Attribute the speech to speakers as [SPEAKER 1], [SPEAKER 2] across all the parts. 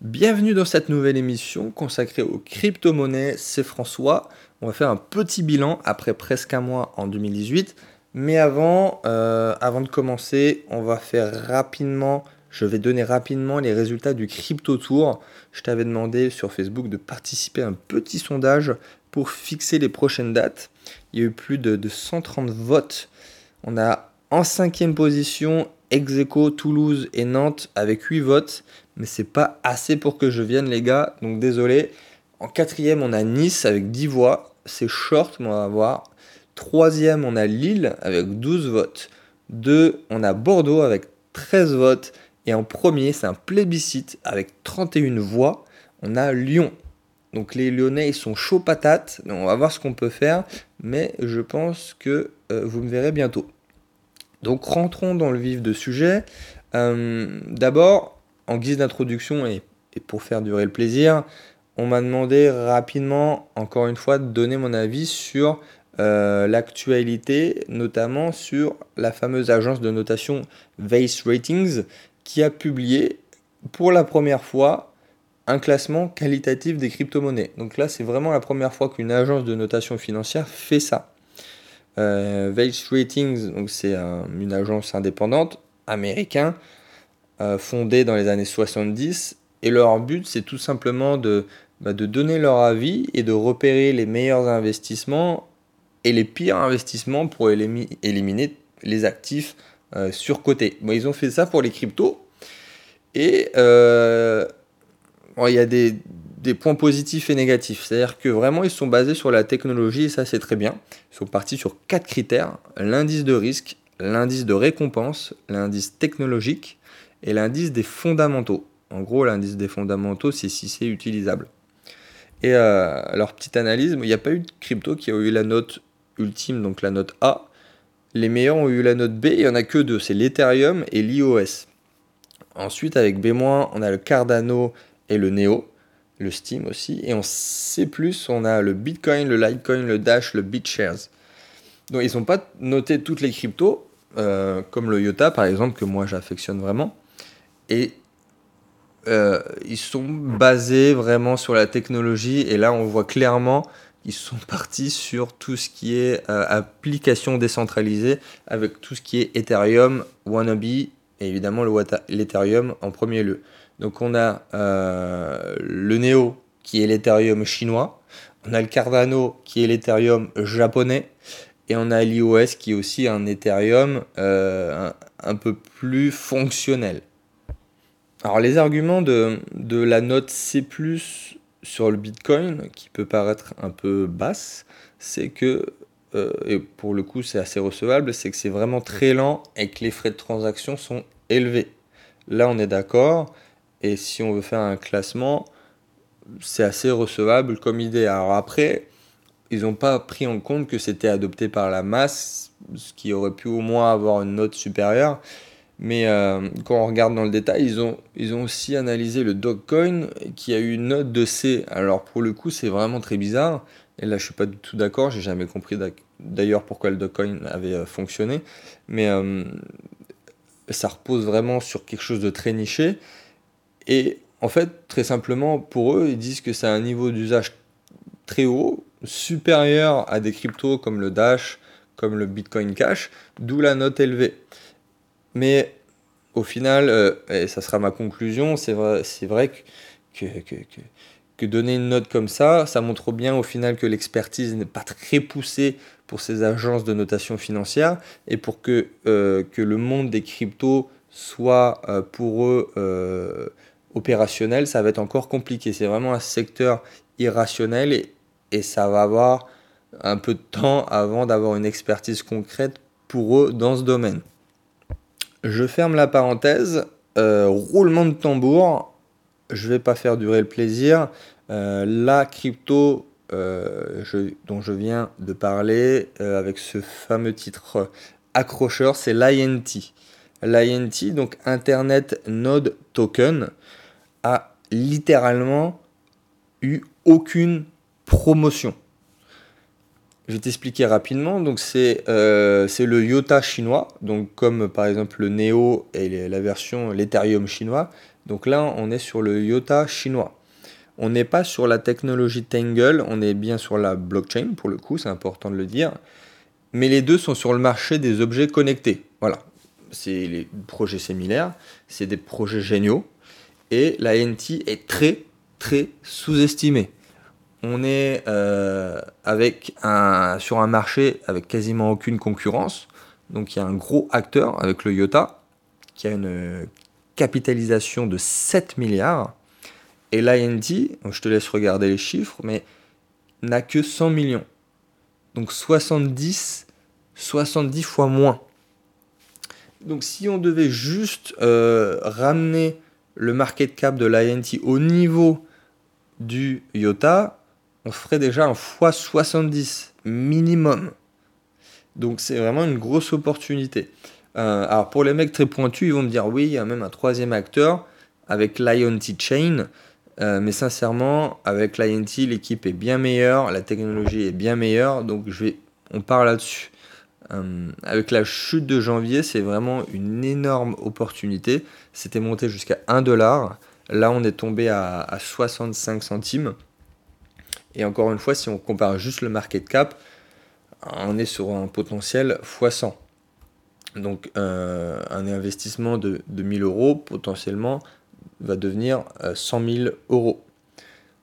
[SPEAKER 1] Bienvenue dans cette nouvelle émission consacrée aux crypto-monnaies. C'est François. On va faire un petit bilan après presque un mois en 2018. Mais avant, euh, avant de commencer, on va faire rapidement, je vais donner rapidement les résultats du Crypto Tour. Je t'avais demandé sur Facebook de participer à un petit sondage pour fixer les prochaines dates. Il y a eu plus de, de 130 votes. On a en cinquième position Execo, Toulouse et Nantes avec 8 votes. Mais c'est pas assez pour que je vienne, les gars. Donc désolé. En quatrième, on a Nice avec 10 voix. C'est short, mais on va voir. Troisième, on a Lille avec 12 votes. Deux, on a Bordeaux avec 13 votes. Et en premier, c'est un plébiscite avec 31 voix. On a Lyon. Donc les Lyonnais, ils sont chauds patates. On va voir ce qu'on peut faire. Mais je pense que euh, vous me verrez bientôt. Donc rentrons dans le vif de sujet. Euh, d'abord, en guise d'introduction et, et, pour faire durer le plaisir, on m'a demandé rapidement, encore une fois, de donner mon avis sur euh, l'actualité, notamment sur la fameuse agence de notation Vase Ratings, qui a publié pour la première fois un classement qualitatif des crypto-monnaies. Donc là, c'est vraiment la première fois qu'une agence de notation financière fait ça. Euh, Vase Ratings, c'est un, une agence indépendante américaine euh, fondée dans les années 70 et leur but c'est tout simplement de, bah, de donner leur avis et de repérer les meilleurs investissements et les pires investissements pour éliminer les actifs euh, surcotés. Ils ont fait ça pour les cryptos. Et euh, il y a des, des, points positifs et négatifs. C'est-à-dire que vraiment, ils sont basés sur la technologie et ça, c'est très bien. Ils sont partis sur quatre critères l'indice de risque, l'indice de récompense, l'indice technologique et l'indice des fondamentaux. En gros, l'indice des fondamentaux, c'est si c'est utilisable. Et euh, leur petite analyse, il n'y a pas eu de crypto qui a eu la note ultime, donc la note A. Les meilleurs ont eu la note B, il n'y en a que deux, c'est l'Ethereum et l'IOS. Ensuite, avec B-, on a le Cardano et le Neo, le Steam aussi. Et en C+, on a le Bitcoin, le Litecoin, le Dash, le BitShares. Donc ils n'ont pas noté toutes les cryptos, euh, comme le IOTA par exemple, que moi j'affectionne vraiment. Et euh, ils sont basés vraiment sur la technologie. Et là, on voit clairement ils sont partis sur tout ce qui est euh, application décentralisée avec tout ce qui est Ethereum, Wannabe et évidemment l'Ethereum en premier lieu. Donc on a euh, le Neo qui est l'Ethereum chinois, on a le Cardano qui est l'Ethereum japonais et on a l'iOS qui est aussi un Ethereum euh, un, peu plus fonctionnel. Alors les arguments de, de la note C ⁇ sur le Bitcoin, qui peut paraître un peu basse, c'est que, euh, et pour le coup c'est assez recevable, c'est que c'est vraiment très lent et que les frais de transaction sont élevés. Là on est d'accord, et si on veut faire un classement, c'est assez recevable comme idée. Alors après, ils n'ont pas pris en compte que c'était adopté par la masse, ce qui aurait pu au moins avoir une note supérieure. Mais euh, quand on regarde dans le détail, ils ont, ils ont aussi analysé le Dogecoin qui a eu une note de C. Alors pour le coup, c'est vraiment très bizarre. Et là, je suis pas du tout d'accord. J'ai jamais compris d'ailleurs pourquoi le Dogecoin avait euh, fonctionné. Mais euh, ça repose vraiment sur quelque chose de très niché. Et en fait, très simplement, pour eux, ils disent que c'est un niveau d'usage très haut, supérieur à des cryptos comme le Dash, comme le Bitcoin Cash, d'où la note élevée. Mais au final, euh, et ça sera ma conclusion, c'est vrai, c'est vrai que, que, donner une note comme ça, ça montre bien au final que l'expertise n'est pas très poussée pour ces agences de notation financière et pour que, euh, que le monde des cryptos soit euh, pour eux opérationnel, ça va être encore compliqué. C'est vraiment un secteur irrationnel et, ça va avoir un peu de temps avant d'avoir une expertise concrète pour eux dans ce domaine. Je ferme la parenthèse. Euh, roulement de tambour. Je vais pas faire durer le plaisir. Euh, la crypto euh, dont je viens de parler avec ce fameux titre accrocheur, c'est l'INT. L'INT, donc Internet Node Token, littéralement eu aucune promotion. Je vais t'expliquer rapidement. Donc c'est euh, le IOTA chinois, donc comme par exemple le Neo et la version l'Ethereum chinois. Donc là, on est sur le IOTA chinois. On n'est pas sur la technologie Tangle, on est bien sur la blockchain pour le coup, c'est important de le dire. Mais les deux sont sur le marché des objets connectés. Voilà, c'est les projets similaires, c'est des projets géniaux. Et la NT est très, très sous-estimée. On est euh, avec un, sur un marché avec quasiment aucune concurrence. Donc il y a un gros acteur avec le IOTA qui a une capitalisation de 7 milliards. Et l'INT, je te laisse regarder les chiffres, mais n'a que 100 millions. Donc 70, 70 fois moins. Donc si on devait juste euh, ramener le market cap de l'INT au niveau du IOTA, on ferait déjà un x 70 minimum. Donc c'est vraiment une grosse opportunité. Euh, alors pour les mecs très pointus, ils vont me dire oui, il y a même un troisième acteur avec l'INT Chain. Euh, mais sincèrement, avec l'INT, l'équipe est bien meilleure, la technologie est bien meilleure, donc je vais, on part là-dessus. Euh, avec la chute de janvier, c'est vraiment une énorme opportunité. C'était monté jusqu'à 1 dollar. Là, on est tombé à, 65 centimes. Et encore une fois, si on compare juste le market cap, on est sur un potentiel x100. Donc, euh, un investissement de, de 1000 euros, potentiellement, va devenir 100 euh, 000 euros.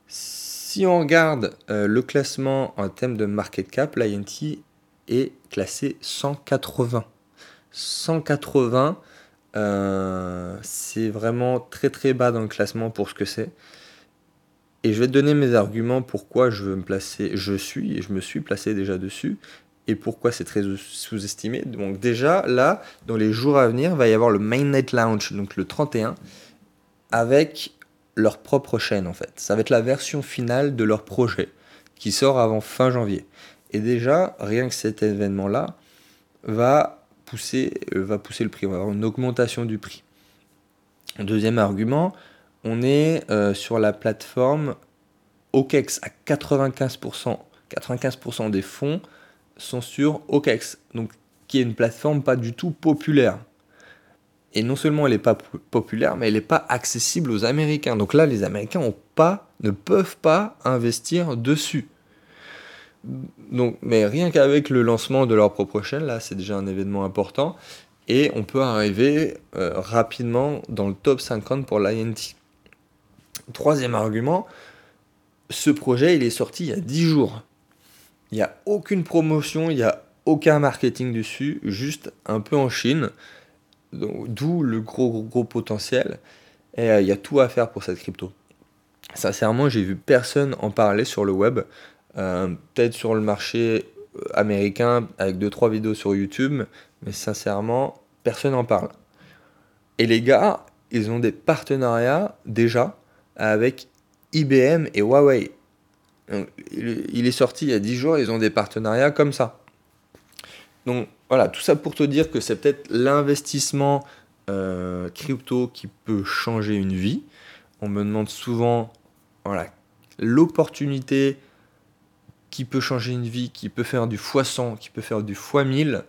[SPEAKER 1] Si on regarde le classement en thème de market cap, l'INT est classé 180. 180, euh, c'est vraiment très très bas dans le classement pour ce que c'est. Et je vais te donner mes arguments pourquoi je veux me placer, je suis et je me suis placé déjà dessus et pourquoi c'est très sous-estimé. Donc déjà là, dans les jours à venir, va y avoir le mainnet launch, donc le 31 avec leur propre chaîne en fait. Ça va être la version finale de leur projet qui sort avant fin janvier. Et déjà, rien que cet événement-là va pousser, euh, va pousser le prix, on va avoir une augmentation du prix. Deuxième argument, on est euh, sur la plateforme OKEX à 95%. 95% des fonds sont sur OKEX, donc qui est une plateforme pas du tout populaire. Et non seulement elle n'est pas populaire, mais elle n'est pas accessible aux Américains. Donc là, les Américains ont pas, ne peuvent pas investir dessus. Donc, mais rien qu'avec le lancement de leur propre chaîne, là, c'est déjà un événement important. Et on peut arriver euh, rapidement dans le top 50 pour l'INT. Troisième argument, ce projet, il est sorti il y a 10 jours. Il n'y a aucune promotion, il n'y a aucun marketing dessus, juste un peu en Chine. D'où le gros, gros, potentiel. Et euh, il y a tout à faire pour cette crypto. Sincèrement, j'ai vu personne en parler sur le web. Euh, peut-être sur le marché américain avec 2-3 vidéos sur YouTube, mais sincèrement, personne n'en parle. Et les gars, ils ont des partenariats déjà avec IBM et Huawei. il est sorti il y a 10 jours, ils ont des partenariats comme ça. Donc voilà, tout ça pour te dire que c'est peut-être l'investissement euh, crypto qui peut changer une vie. On me demande souvent voilà, l'opportunité qui peut changer une vie, qui peut faire du x100, qui peut faire du x1000.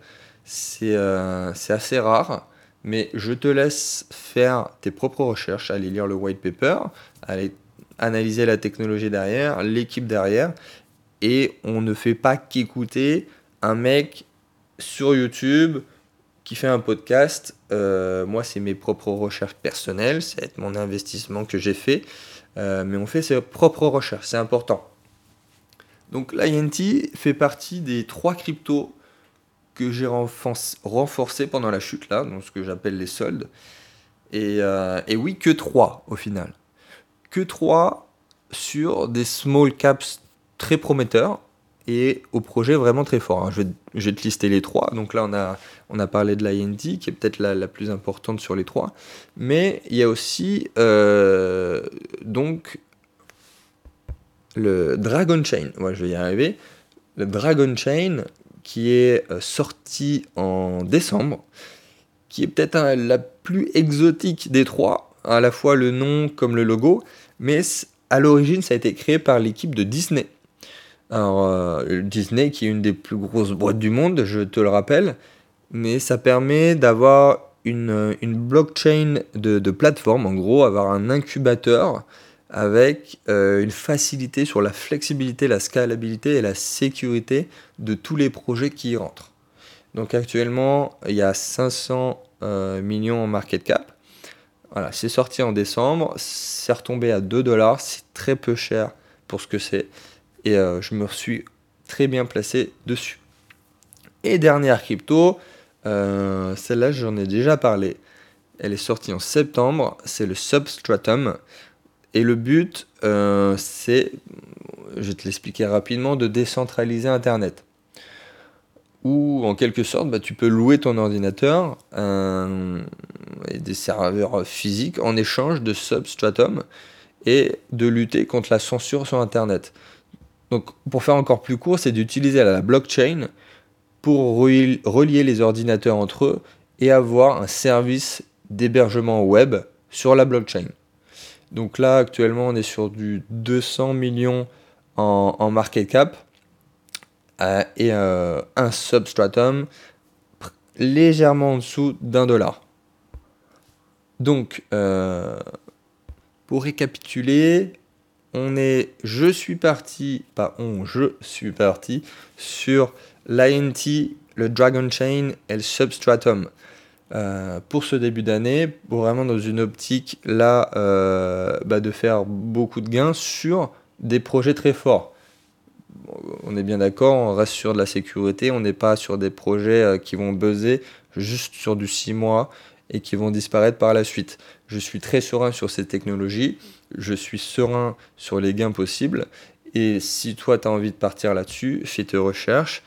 [SPEAKER 1] Euh, c'est assez rare, mais je te laisse faire tes propres recherches, aller lire le white paper, aller analyser la technologie derrière, l'équipe derrière, et on ne fait pas qu'écouter un mec sur YouTube qui fait un podcast. Euh, moi, c'est mes propres recherches personnelles, c'est mon investissement que j'ai fait. Euh, mais on fait ses propres recherches, c'est important. Donc l'INT fait partie des trois cryptos que j'ai renforcés pendant la chute là, donc ce que j'appelle les soldes. Et, euh, et, oui, que trois au final. Que trois sur des small caps très prometteurs et au projet vraiment très fort. Hein. Je, vais, te lister les trois. Donc là, on a, on a parlé de l'INT, qui est peut-être la, plus importante sur les trois. Mais il y a aussi euh, donc le Dragon Chain. Moi, je vais y arriver. Le Dragon Chain qui est euh, sorti en décembre, qui est peut-être la plus exotique des trois, à la fois le nom comme le logo, mais à l'origine, ça a été créé par l'équipe de Disney. Alors, euh, Disney, qui est une des plus grosses boîtes du monde, je te le rappelle, mais ça permet d'avoir une, une blockchain de, de, plateforme, en gros, avoir un incubateur avec euh, une facilité sur la flexibilité, la scalabilité et la sécurité de tous les projets qui y rentrent. Donc actuellement, il y a 500 euh, millions en market cap. Voilà, c'est sorti en décembre, c'est retombé à 2 dollars, c'est très peu cher pour ce que c'est. Et euh, je me suis très bien placé dessus. Et dernière crypto, celle-là j'en ai déjà parlé. Elle est sortie en septembre, c'est le Substratum. Et le but, euh, c'est, je vais te l'expliquer rapidement, de décentraliser Internet. Ou en quelque sorte, bah, tu peux louer ton ordinateur et des serveurs physiques en échange de Substratum et de lutter contre la censure sur Internet. Donc, pour faire encore plus court, c'est d'utiliser la blockchain pour relier les ordinateurs entre eux et avoir un service d'hébergement web sur la blockchain. Donc là, actuellement, on est sur du 200 millions en, market cap euh, et euh, un substratum légèrement en dessous d'un dollar. Donc, euh, pour récapituler, on est, je suis parti, pas on, je suis parti sur l'INT, le Dragon Chain et le Substratum. Euh, pour ce début d'année, vraiment dans une optique là euh, bah, de faire beaucoup de gains sur des projets très forts. On est bien d'accord, on reste sur de la sécurité, on n'est pas sur des projets euh, qui vont buzzer juste sur du 6 mois et qui vont disparaître par la suite. Je suis très serein sur ces technologies, je suis serein sur les gains possibles et si toi tu as envie de partir là-dessus, fais tes recherches.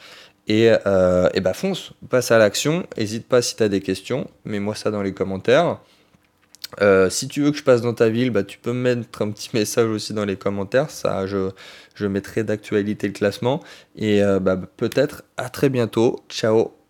[SPEAKER 1] Et, euh, bah fonce, passe à l'action. N'hésite pas si tu as des questions, mets-moi ça dans les commentaires. Euh, si tu veux que je passe dans ta ville, bah, tu peux me mettre un petit message aussi dans les commentaires. Ça, je, je mettrai d'actualité le classement. Et euh, bah, peut-être à très bientôt. Ciao